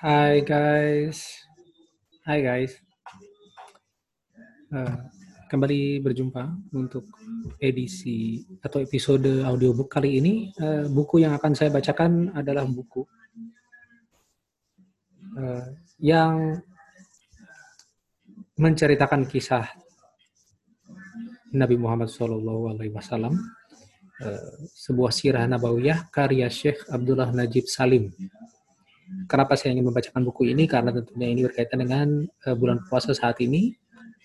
Hai guys, hai guys. Uh, kembali berjumpa untuk edisi atau episode audiobook kali ini. Uh, buku yang akan saya bacakan adalah buku uh, yang menceritakan kisah Nabi Muhammad SAW, sebuah sirah nabawiyah karya Syekh Abdullah Najib Salim Kenapa saya ingin membacakan buku ini? Karena tentunya ini berkaitan dengan uh, bulan puasa saat ini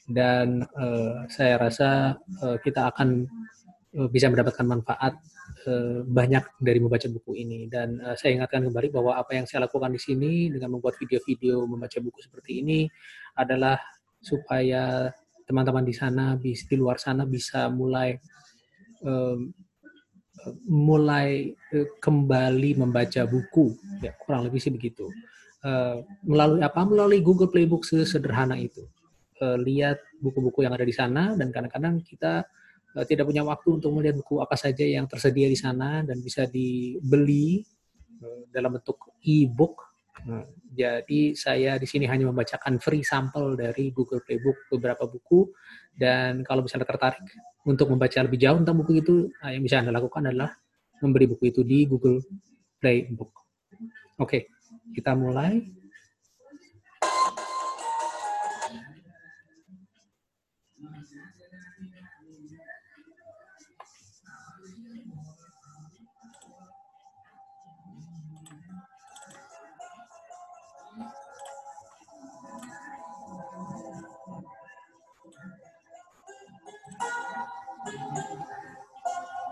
dan uh, saya rasa uh, kita akan uh, bisa mendapatkan manfaat uh, banyak dari membaca buku ini. Dan uh, saya ingatkan kembali bahwa apa yang saya lakukan di sini dengan membuat video-video membaca buku seperti ini adalah supaya teman-teman di sana, di luar sana bisa mulai mulai uh, kembali membaca buku, ya kurang lebih sih begitu. Uh, melalui apa? Melalui Google Playbook sederhana itu. Uh, lihat buku-buku yang ada di sana dan kadang-kadang kita tidak punya waktu untuk melihat buku apa saja yang tersedia di sana dan bisa dibeli dalam bentuk e-book. Uh, jadi saya di sini hanya membacakan free sampel dari Google Playbook beberapa buku dan kalau misalnya tertarik untuk membaca lebih jauh tentang buku itu, nah, yang bisa Anda lakukan adalah memberi buku itu di Google Play Book. Oke, kita mulai.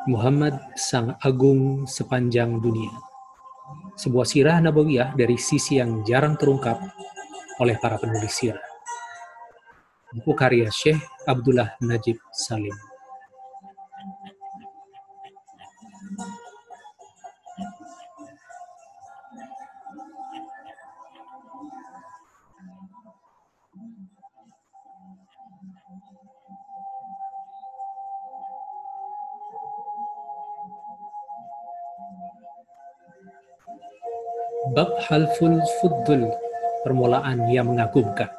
Muhammad Sang Agung sepanjang dunia. Sebuah sirah nabawiyah dari sisi yang jarang terungkap oleh para penulis sirah. Buku karya Syekh Abdullah Najib Salim. Halful Fuddul, permulaan yang mengagumkan.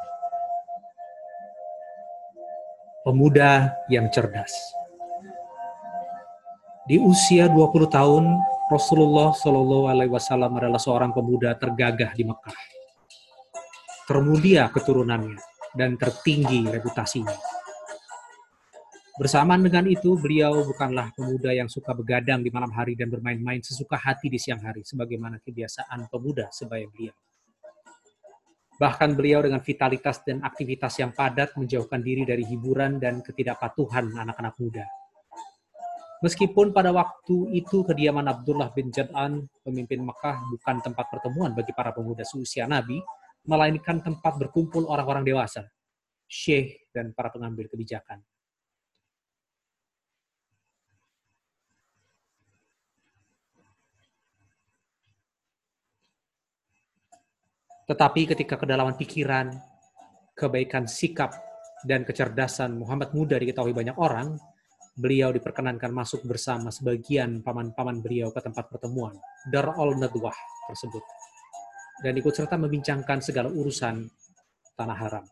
Pemuda yang cerdas. Di usia 20 tahun, Rasulullah Shallallahu Alaihi Wasallam adalah seorang pemuda tergagah di Mekah. Termulia keturunannya dan tertinggi reputasinya Bersamaan dengan itu, beliau bukanlah pemuda yang suka begadang di malam hari dan bermain-main sesuka hati di siang hari, sebagaimana kebiasaan pemuda sebaya beliau. Bahkan beliau dengan vitalitas dan aktivitas yang padat menjauhkan diri dari hiburan dan ketidakpatuhan anak-anak muda. Meskipun pada waktu itu kediaman Abdullah bin Jad'an, pemimpin Mekah, bukan tempat pertemuan bagi para pemuda seusia Nabi, melainkan tempat berkumpul orang-orang dewasa, syekh, dan para pengambil kebijakan. Tetapi ketika kedalaman pikiran, kebaikan sikap, dan kecerdasan Muhammad muda diketahui banyak orang, beliau diperkenankan masuk bersama sebagian paman-paman beliau ke tempat pertemuan, Dar al-Nadwah tersebut, dan ikut serta membincangkan segala urusan tanah haram.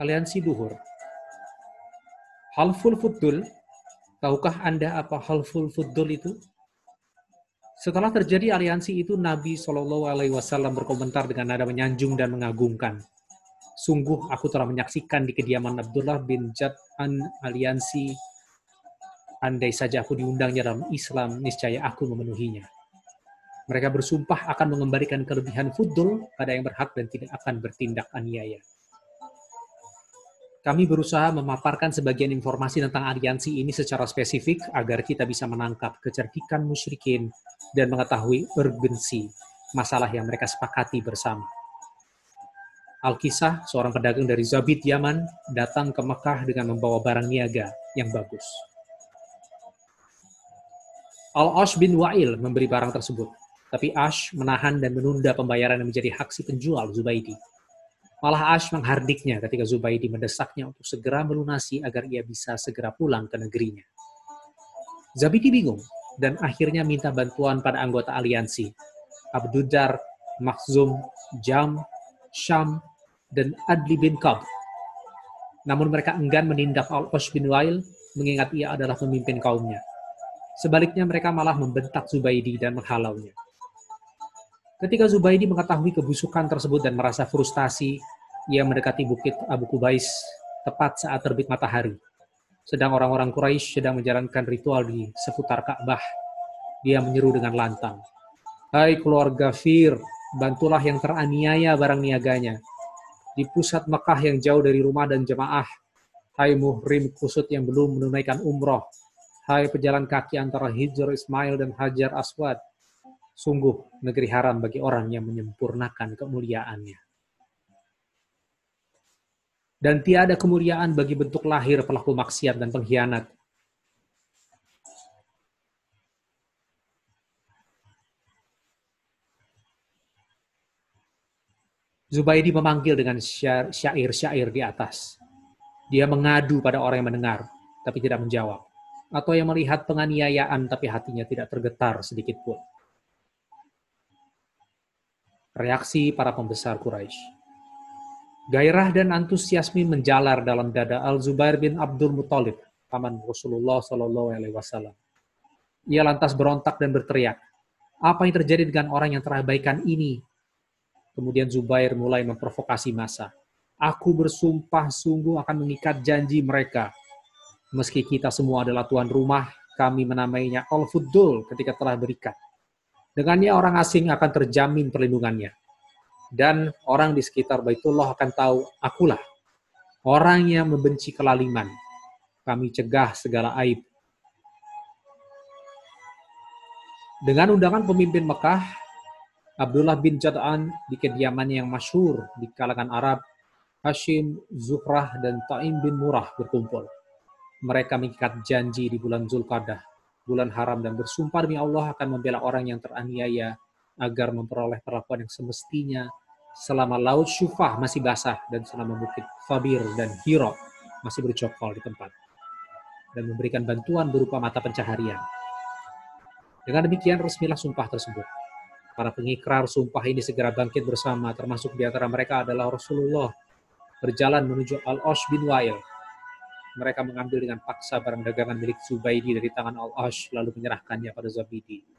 Aliansi Duhur Halful Fuddul, tahukah Anda apa Halful Fuddul itu? Setelah terjadi aliansi itu, Nabi Shallallahu Alaihi Wasallam berkomentar dengan nada menyanjung dan mengagumkan. Sungguh aku telah menyaksikan di kediaman Abdullah bin Jad'an aliansi. Andai saja aku diundangnya dalam Islam, niscaya aku memenuhinya. Mereka bersumpah akan mengembalikan kelebihan fudul pada yang berhak dan tidak akan bertindak aniaya. Kami berusaha memaparkan sebagian informasi tentang aliansi ini secara spesifik agar kita bisa menangkap kecerdikan musyrikin dan mengetahui urgensi masalah yang mereka sepakati bersama. Al-Kisah, seorang pedagang dari Zabit, Yaman, datang ke Mekah dengan membawa barang niaga yang bagus. Al-Ash bin Wa'il memberi barang tersebut, tapi Ash menahan dan menunda pembayaran yang menjadi hak si penjual Zubaidi. Malah Ash menghardiknya ketika Zubaidi mendesaknya untuk segera melunasi agar ia bisa segera pulang ke negerinya. Zabidi bingung dan akhirnya minta bantuan pada anggota aliansi. Abdudar, Makhzum, Jam, Syam, dan Adli bin Qab. Namun mereka enggan menindak Al-Osh bin Wail mengingat ia adalah pemimpin kaumnya. Sebaliknya mereka malah membentak Zubaidi dan menghalaunya. Ketika Zubaidi mengetahui kebusukan tersebut dan merasa frustasi, ia mendekati bukit Abu Kubais tepat saat terbit matahari. Sedang orang-orang Quraisy sedang menjalankan ritual di seputar Ka'bah. Dia menyeru dengan lantang. Hai keluarga Fir, bantulah yang teraniaya barang niaganya. Di pusat Mekah yang jauh dari rumah dan jemaah. Hai muhrim kusut yang belum menunaikan umroh. Hai pejalan kaki antara Hijr Ismail dan Hajar Aswad. Sungguh negeri haram bagi orang yang menyempurnakan kemuliaannya dan tiada kemuliaan bagi bentuk lahir pelaku maksiat dan pengkhianat. Zubaidi memanggil dengan syair-syair di atas. Dia mengadu pada orang yang mendengar, tapi tidak menjawab. Atau yang melihat penganiayaan, tapi hatinya tidak tergetar sedikit pun. Reaksi para pembesar Quraisy. Gairah dan antusiasme menjalar dalam dada Al-Zubair bin Abdul Muthalib, paman Rasulullah Shallallahu Alaihi Wasallam. Ia lantas berontak dan berteriak, apa yang terjadi dengan orang yang terabaikan ini? Kemudian Zubair mulai memprovokasi masa. Aku bersumpah sungguh akan mengikat janji mereka. Meski kita semua adalah tuan rumah, kami menamainya Al-Fuddul ketika telah berikat. Dengannya orang asing akan terjamin perlindungannya dan orang di sekitar Baitullah akan tahu akulah orang yang membenci kelaliman. Kami cegah segala aib. Dengan undangan pemimpin Mekah, Abdullah bin Jad'an di kediamannya yang masyhur di kalangan Arab, Hashim, Zuhrah, dan Ta'im bin Murah berkumpul. Mereka mengikat janji di bulan Zulqadah, bulan haram, dan bersumpah demi Allah akan membela orang yang teraniaya agar memperoleh perlakuan yang semestinya selama laut Syufah masih basah dan selama bukit Fabir dan Hiro masih bercokol di tempat dan memberikan bantuan berupa mata pencaharian. Dengan demikian resmilah sumpah tersebut. Para pengikrar sumpah ini segera bangkit bersama, termasuk di antara mereka adalah Rasulullah berjalan menuju Al-Osh bin Wail. Mereka mengambil dengan paksa barang dagangan milik Zubaidi dari tangan Al-Osh, lalu menyerahkannya pada Zabidi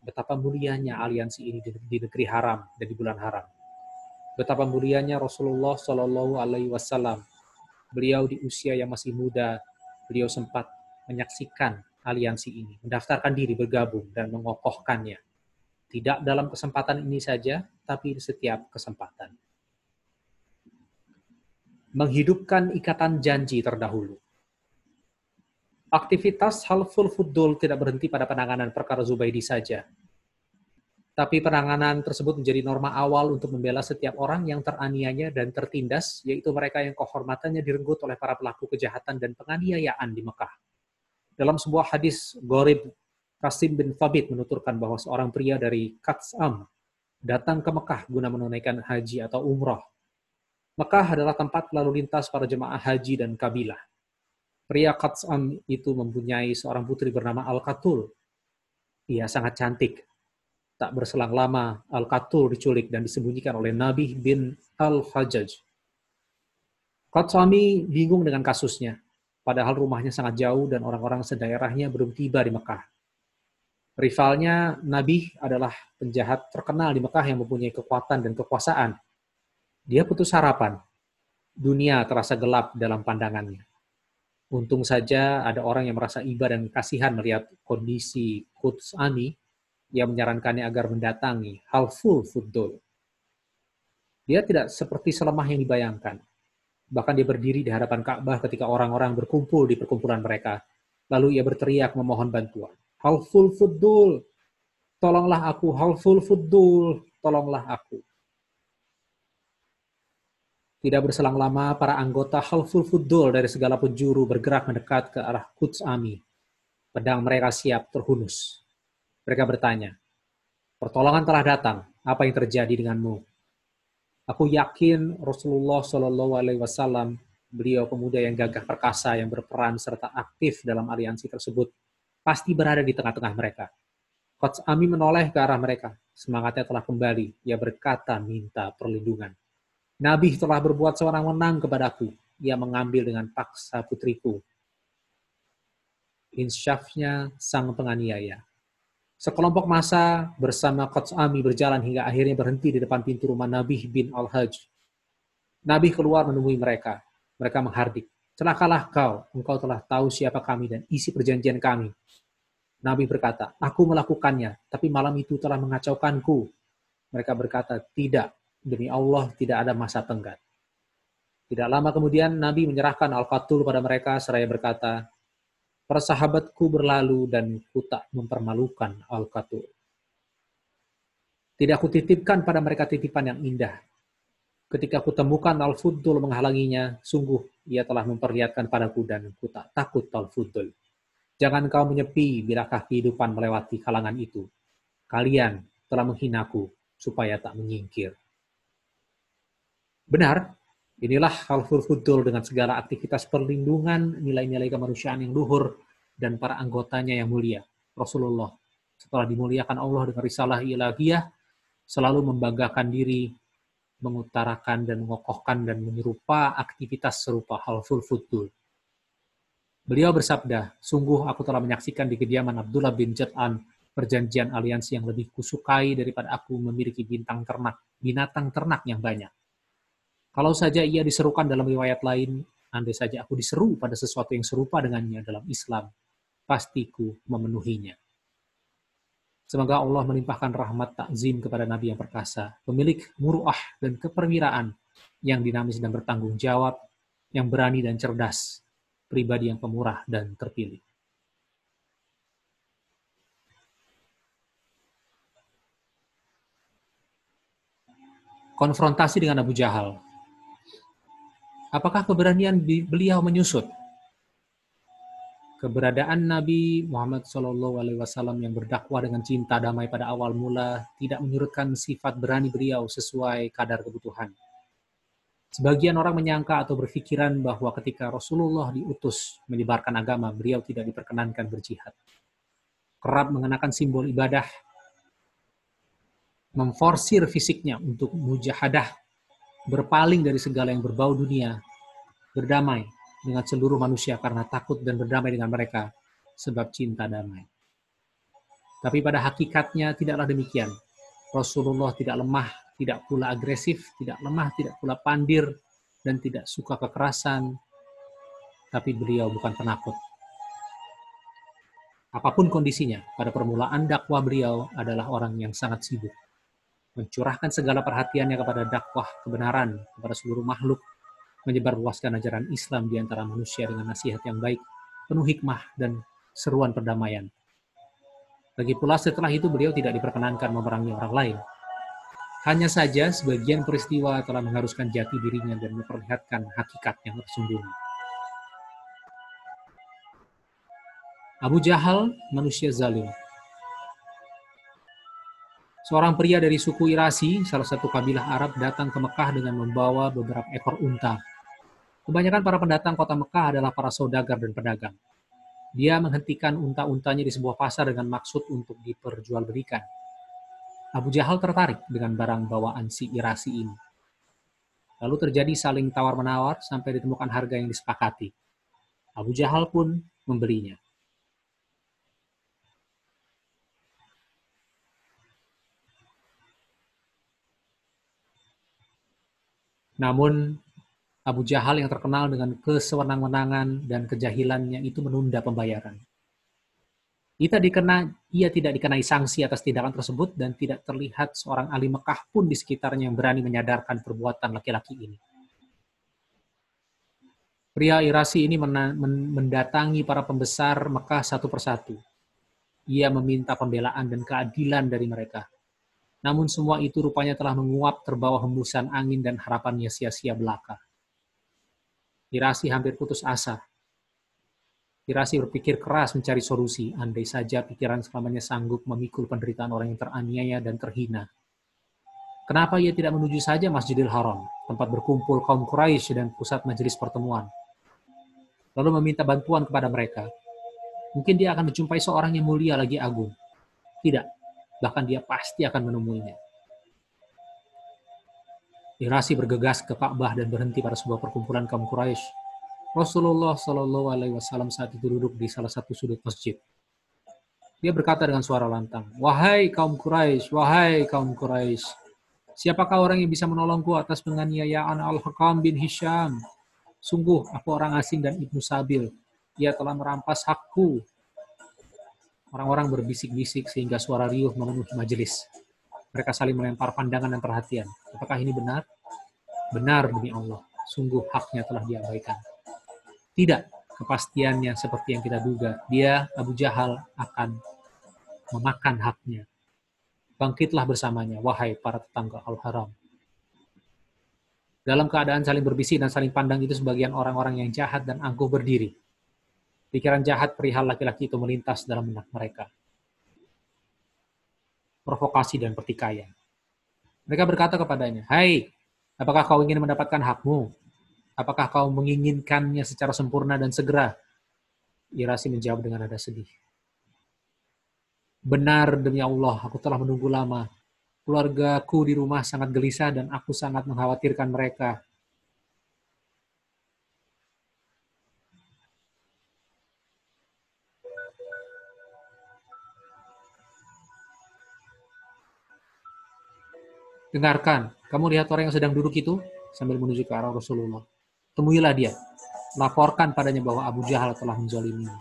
betapa mulianya aliansi ini di, negeri haram dan di bulan haram. Betapa mulianya Rasulullah Shallallahu Alaihi Wasallam. Beliau di usia yang masih muda, beliau sempat menyaksikan aliansi ini, mendaftarkan diri bergabung dan mengokohkannya. Tidak dalam kesempatan ini saja, tapi di setiap kesempatan. Menghidupkan ikatan janji terdahulu. Aktivitas Halful Fudul tidak berhenti pada penanganan perkara Zubaidi saja. Tapi penanganan tersebut menjadi norma awal untuk membela setiap orang yang teraniaya dan tertindas, yaitu mereka yang kehormatannya direnggut oleh para pelaku kejahatan dan penganiayaan di Mekah. Dalam sebuah hadis, Gorib Qasim bin Fabit menuturkan bahwa seorang pria dari Katsam datang ke Mekah guna menunaikan haji atau umroh. Mekah adalah tempat lalu lintas para jemaah haji dan kabilah. Pria Qatsam itu mempunyai seorang putri bernama Al-Katul. Ia sangat cantik. Tak berselang lama, Al-Katul diculik dan disembunyikan oleh Nabi bin Al-Hajjaj. Qatsami bingung dengan kasusnya, padahal rumahnya sangat jauh dan orang-orang sedaerahnya belum tiba di Mekah. Rivalnya, Nabi adalah penjahat terkenal di Mekah yang mempunyai kekuatan dan kekuasaan. Dia putus harapan. Dunia terasa gelap dalam pandangannya. Untung saja ada orang yang merasa iba dan kasihan melihat kondisi Quds Ami yang menyarankannya agar mendatangi Halful Fuddul. Dia tidak seperti selemah yang dibayangkan. Bahkan dia berdiri di hadapan Ka'bah ketika orang-orang berkumpul di perkumpulan mereka. Lalu ia berteriak memohon bantuan. Halful Fuddul, tolonglah aku. Halful Fuddul, tolonglah aku. Tidak berselang lama, para anggota Halful Fuddul dari segala penjuru bergerak mendekat ke arah Quds Ami. Pedang mereka siap terhunus. Mereka bertanya, pertolongan telah datang, apa yang terjadi denganmu? Aku yakin Rasulullah Shallallahu Alaihi Wasallam, beliau pemuda yang gagah perkasa yang berperan serta aktif dalam aliansi tersebut, pasti berada di tengah-tengah mereka. Coach Ami menoleh ke arah mereka. Semangatnya telah kembali. Ia berkata minta perlindungan. Nabi telah berbuat seorang menang kepadaku. Ia mengambil dengan paksa putriku. Insyafnya sang penganiaya. Sekelompok masa bersama Coach Ami berjalan hingga akhirnya berhenti di depan pintu rumah Nabi bin Al-Hajj. Nabi keluar menemui mereka. Mereka menghardik. Celakalah kau, engkau telah tahu siapa kami dan isi perjanjian kami. Nabi berkata, aku melakukannya, tapi malam itu telah mengacaukanku. Mereka berkata, tidak, demi Allah tidak ada masa tenggat. Tidak lama kemudian Nabi menyerahkan Al-Qatul pada mereka seraya berkata, persahabatku berlalu dan ku tak mempermalukan Al-Qatul. Tidak aku titipkan pada mereka titipan yang indah. Ketika ku temukan Al-Fuddul menghalanginya, sungguh ia telah memperlihatkan padaku dan ku tak takut Al-Fuddul. Jangan kau menyepi bilakah kehidupan melewati kalangan itu. Kalian telah menghinaku supaya tak menyingkir. Benar, inilah Khalful Fudul dengan segala aktivitas perlindungan, nilai-nilai kemanusiaan yang luhur, dan para anggotanya yang mulia. Rasulullah setelah dimuliakan Allah dengan risalah ilahiyah, selalu membanggakan diri, mengutarakan dan mengokohkan dan menyerupa aktivitas serupa Khalful Fudul Beliau bersabda, sungguh aku telah menyaksikan di kediaman Abdullah bin Jat'an perjanjian aliansi yang lebih kusukai daripada aku memiliki bintang ternak, binatang ternak yang banyak. Kalau saja ia diserukan dalam riwayat lain, andai saja aku diseru pada sesuatu yang serupa dengannya dalam Islam, pastiku memenuhinya. Semoga Allah melimpahkan rahmat takzim kepada Nabi yang perkasa, pemilik muruah dan keperwiraan, yang dinamis dan bertanggung jawab, yang berani dan cerdas, pribadi yang pemurah dan terpilih. Konfrontasi dengan Abu Jahal. Apakah keberanian beliau menyusut? Keberadaan Nabi Muhammad SAW yang berdakwah dengan cinta damai pada awal mula tidak menyurutkan sifat berani beliau sesuai kadar kebutuhan Sebagian orang menyangka atau berpikiran bahwa ketika Rasulullah diutus menyebarkan agama, beliau tidak diperkenankan berjihad. Kerap mengenakan simbol ibadah, memforsir fisiknya untuk mujahadah, berpaling dari segala yang berbau dunia, berdamai dengan seluruh manusia karena takut dan berdamai dengan mereka sebab cinta damai. Tapi pada hakikatnya tidaklah demikian. Rasulullah tidak lemah tidak pula agresif, tidak lemah, tidak pula pandir, dan tidak suka kekerasan, tapi beliau bukan penakut. Apa pun kondisinya, pada permulaan dakwah beliau adalah orang yang sangat sibuk. Mencurahkan segala perhatiannya kepada dakwah kebenaran kepada seluruh makhluk, menyebarluaskan ajaran Islam di antara manusia dengan nasihat yang baik, penuh hikmah dan seruan perdamaian. Lagi pula setelah itu beliau tidak diperkenankan memerangi orang lain, hanya saja sebagian peristiwa telah mengharuskan jati dirinya dan memperlihatkan hakikat yang tersembunyi. Abu Jahal, manusia zalim. Seorang pria dari suku Irasi, salah satu kabilah Arab, datang ke Mekah dengan membawa beberapa ekor unta. Kebanyakan para pendatang kota Mekah adalah para saudagar dan pedagang. Dia menghentikan unta-untanya di sebuah pasar dengan maksud untuk diperjualbelikan Abu Jahal tertarik dengan barang bawaan si Irasi ini. Lalu terjadi saling tawar-menawar sampai ditemukan harga yang disepakati. Abu Jahal pun membelinya. Namun, Abu Jahal yang terkenal dengan kesewenang-wenangan dan kejahilannya itu menunda pembayaran. Ia, dikena, ia tidak dikenai sanksi atas tindakan tersebut dan tidak terlihat seorang ahli Mekah pun di sekitarnya yang berani menyadarkan perbuatan laki-laki ini. Pria Irasi ini mendatangi para pembesar Mekah satu persatu. Ia meminta pembelaan dan keadilan dari mereka. Namun semua itu rupanya telah menguap terbawa hembusan angin dan harapannya sia-sia belaka. Irasi hampir putus asa Hirasi berpikir keras mencari solusi, andai saja pikiran selamanya sanggup memikul penderitaan orang yang teraniaya dan terhina. Kenapa ia tidak menuju saja Masjidil Haram, tempat berkumpul kaum Quraisy dan pusat majelis pertemuan? Lalu meminta bantuan kepada mereka. Mungkin dia akan menjumpai seorang yang mulia lagi agung. Tidak, bahkan dia pasti akan menemuinya. Irasi bergegas ke Ka'bah dan berhenti pada sebuah perkumpulan kaum Quraisy. Rasulullah Shallallahu Alaihi Wasallam saat itu duduk di salah satu sudut masjid. Dia berkata dengan suara lantang, Wahai kaum Quraisy, wahai kaum Quraisy, siapakah orang yang bisa menolongku atas penganiayaan Al-Hakam bin Hisham? Sungguh, aku orang asing dan Ibnu Sabil. Ia telah merampas hakku. Orang-orang berbisik-bisik sehingga suara riuh memenuhi majelis. Mereka saling melempar pandangan dan perhatian. Apakah ini benar? Benar demi Allah. Sungguh haknya telah diabaikan. Tidak, kepastiannya seperti yang kita duga. Dia, Abu Jahal, akan memakan haknya. Bangkitlah bersamanya, wahai para tetangga Al-Haram. Dalam keadaan saling berbisik dan saling pandang itu sebagian orang-orang yang jahat dan angkuh berdiri. Pikiran jahat perihal laki-laki itu melintas dalam benak mereka. Provokasi dan pertikaian. Mereka berkata kepadanya, Hai, apakah kau ingin mendapatkan hakmu? Apakah kau menginginkannya secara sempurna dan segera? Irasi menjawab dengan nada sedih. Benar demi Allah, aku telah menunggu lama Keluargaku di rumah sangat gelisah dan aku sangat mengkhawatirkan mereka. Dengarkan, kamu lihat orang yang sedang duduk itu sambil menuju ke arah Rasulullah. Temuilah dia. Laporkan padanya bahwa Abu Jahal telah menzaliminya.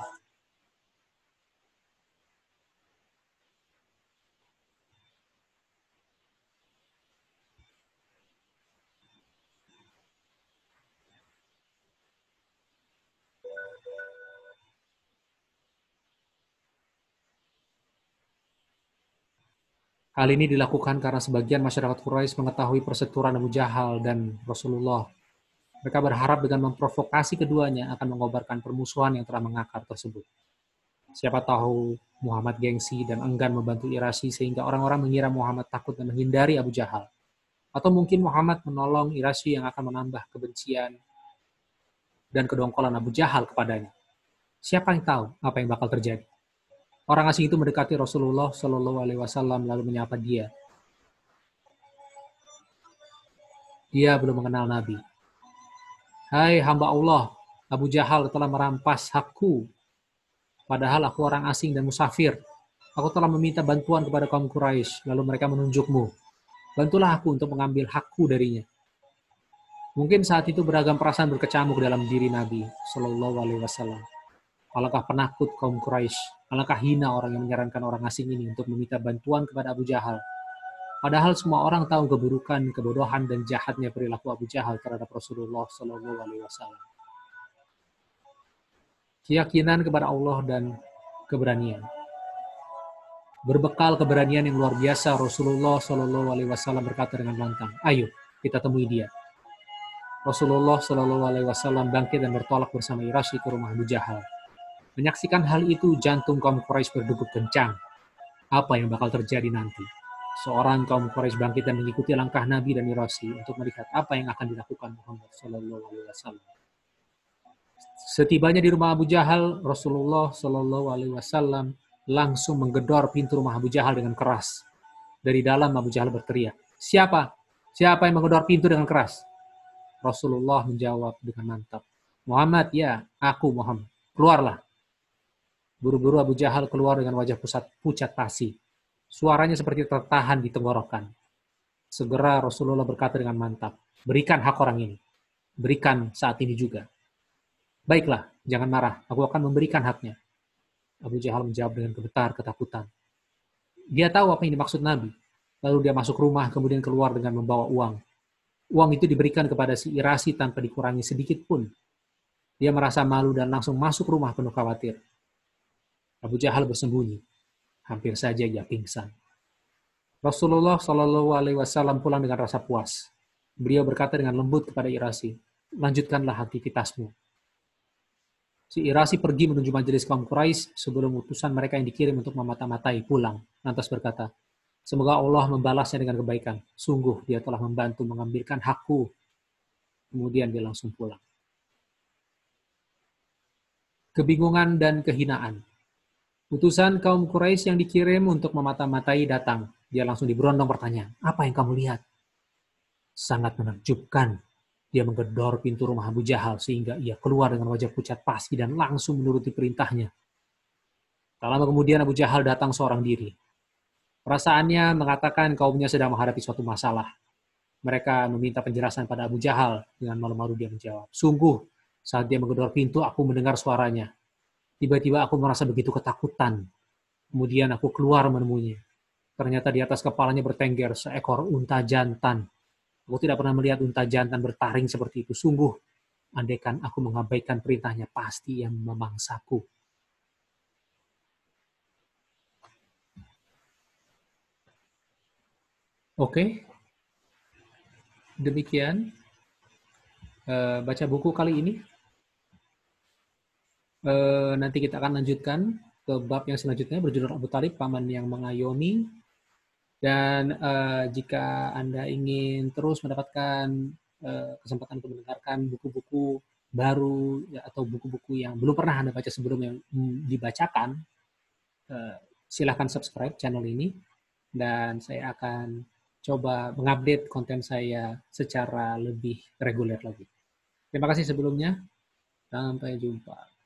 Hal ini dilakukan karena sebagian masyarakat Quraisy mengetahui persetujuan Abu Jahal dan Rasulullah. Mereka berharap dengan memprovokasi keduanya akan mengobarkan permusuhan yang telah mengakar tersebut. Siapa tahu Muhammad gengsi dan enggan membantu Irasi sehingga orang-orang mengira Muhammad takut dan menghindari Abu Jahal. Atau mungkin Muhammad menolong Irasi yang akan menambah kebencian dan kedongkolan Abu Jahal kepadanya. Siapa yang tahu apa yang bakal terjadi? Orang asing itu mendekati Rasulullah Shallallahu Alaihi Wasallam lalu menyapa dia. Dia belum mengenal Nabi. Hai hamba Allah, Abu Jahal telah merampas hakku. Padahal aku orang asing dan musafir. Aku telah meminta bantuan kepada kaum Quraisy, lalu mereka menunjukmu. Bantulah aku untuk mengambil hakku darinya. Mungkin saat itu beragam perasaan berkecamuk dalam diri Nabi Shallallahu Alaihi Wasallam. Alangkah penakut kaum Quraisy Alangkah hina orang yang menyarankan orang asing ini untuk meminta bantuan kepada Abu Jahal. Padahal semua orang tahu keburukan, kebodohan, dan jahatnya perilaku Abu Jahal terhadap Rasulullah Shallallahu Alaihi Wasallam. Keyakinan kepada Allah dan keberanian. Berbekal keberanian yang luar biasa, Rasulullah Shallallahu Alaihi Wasallam berkata dengan lantang, "Ayo, kita temui dia." Rasulullah Shallallahu Alaihi Wasallam bangkit dan bertolak bersama Irasi ke rumah Abu Jahal. Menyaksikan hal itu, jantung kaum Quraisy berdegup kencang. Apa yang bakal terjadi nanti? Seorang kaum Quraisy bangkit dan mengikuti langkah Nabi dan Mirasi untuk melihat apa yang akan dilakukan Muhammad Shallallahu Alaihi Wasallam. Setibanya di rumah Abu Jahal, Rasulullah Shallallahu Alaihi Wasallam langsung menggedor pintu rumah Abu Jahal dengan keras. Dari dalam Abu Jahal berteriak, Siapa? Siapa yang menggedor pintu dengan keras? Rasulullah menjawab dengan mantap, Muhammad, ya, aku Muhammad. Keluarlah. Buru-buru Abu Jahal keluar dengan wajah pusat pucat pasi. Suaranya seperti tertahan di tenggorokan. Segera Rasulullah berkata dengan mantap, berikan hak orang ini. Berikan saat ini juga. Baiklah, jangan marah, aku akan memberikan haknya. Abu Jahal menjawab dengan gemetar ketakutan. Dia tahu apa yang dimaksud Nabi. Lalu dia masuk rumah, kemudian keluar dengan membawa uang. Uang itu diberikan kepada si Irasi tanpa dikurangi sedikit pun. Dia merasa malu dan langsung masuk rumah penuh khawatir. Abu Jahal bersembunyi. Hampir saja ia pingsan. Rasulullah Shallallahu Alaihi Wasallam pulang dengan rasa puas. Beliau berkata dengan lembut kepada Irasi, lanjutkanlah aktivitasmu. Si Irasi pergi menuju majelis kaum Quraisy sebelum utusan mereka yang dikirim untuk memata-matai pulang. Lantas berkata, semoga Allah membalasnya dengan kebaikan. Sungguh dia telah membantu mengambilkan hakku. Kemudian dia langsung pulang. Kebingungan dan kehinaan Utusan kaum Quraisy yang dikirim untuk memata-matai datang. Dia langsung diberondong pertanyaan, apa yang kamu lihat? Sangat menakjubkan. Dia menggedor pintu rumah Abu Jahal sehingga ia keluar dengan wajah pucat pasti dan langsung menuruti perintahnya. Tak lama kemudian Abu Jahal datang seorang diri. Perasaannya mengatakan kaumnya sedang menghadapi suatu masalah. Mereka meminta penjelasan pada Abu Jahal. Dengan malu-malu dia menjawab, Sungguh, saat dia menggedor pintu, aku mendengar suaranya. Tiba-tiba aku merasa begitu ketakutan. Kemudian aku keluar menemuinya. Ternyata di atas kepalanya bertengger seekor unta jantan. Aku tidak pernah melihat unta jantan bertaring seperti itu. Sungguh, andaikan aku mengabaikan perintahnya, pasti yang memangsaku. Oke, demikian uh, baca buku kali ini. Uh, nanti kita akan lanjutkan ke bab yang selanjutnya berjudul Abu Talib, paman yang mengayomi. Dan uh, jika Anda ingin terus mendapatkan uh, kesempatan untuk mendengarkan buku-buku baru ya, atau buku-buku yang belum pernah Anda baca sebelum yang mm, dibacakan, silahkan subscribe channel ini dan saya akan coba mengupdate konten saya secara lebih reguler lagi. Terima kasih sebelumnya. Sampai jumpa.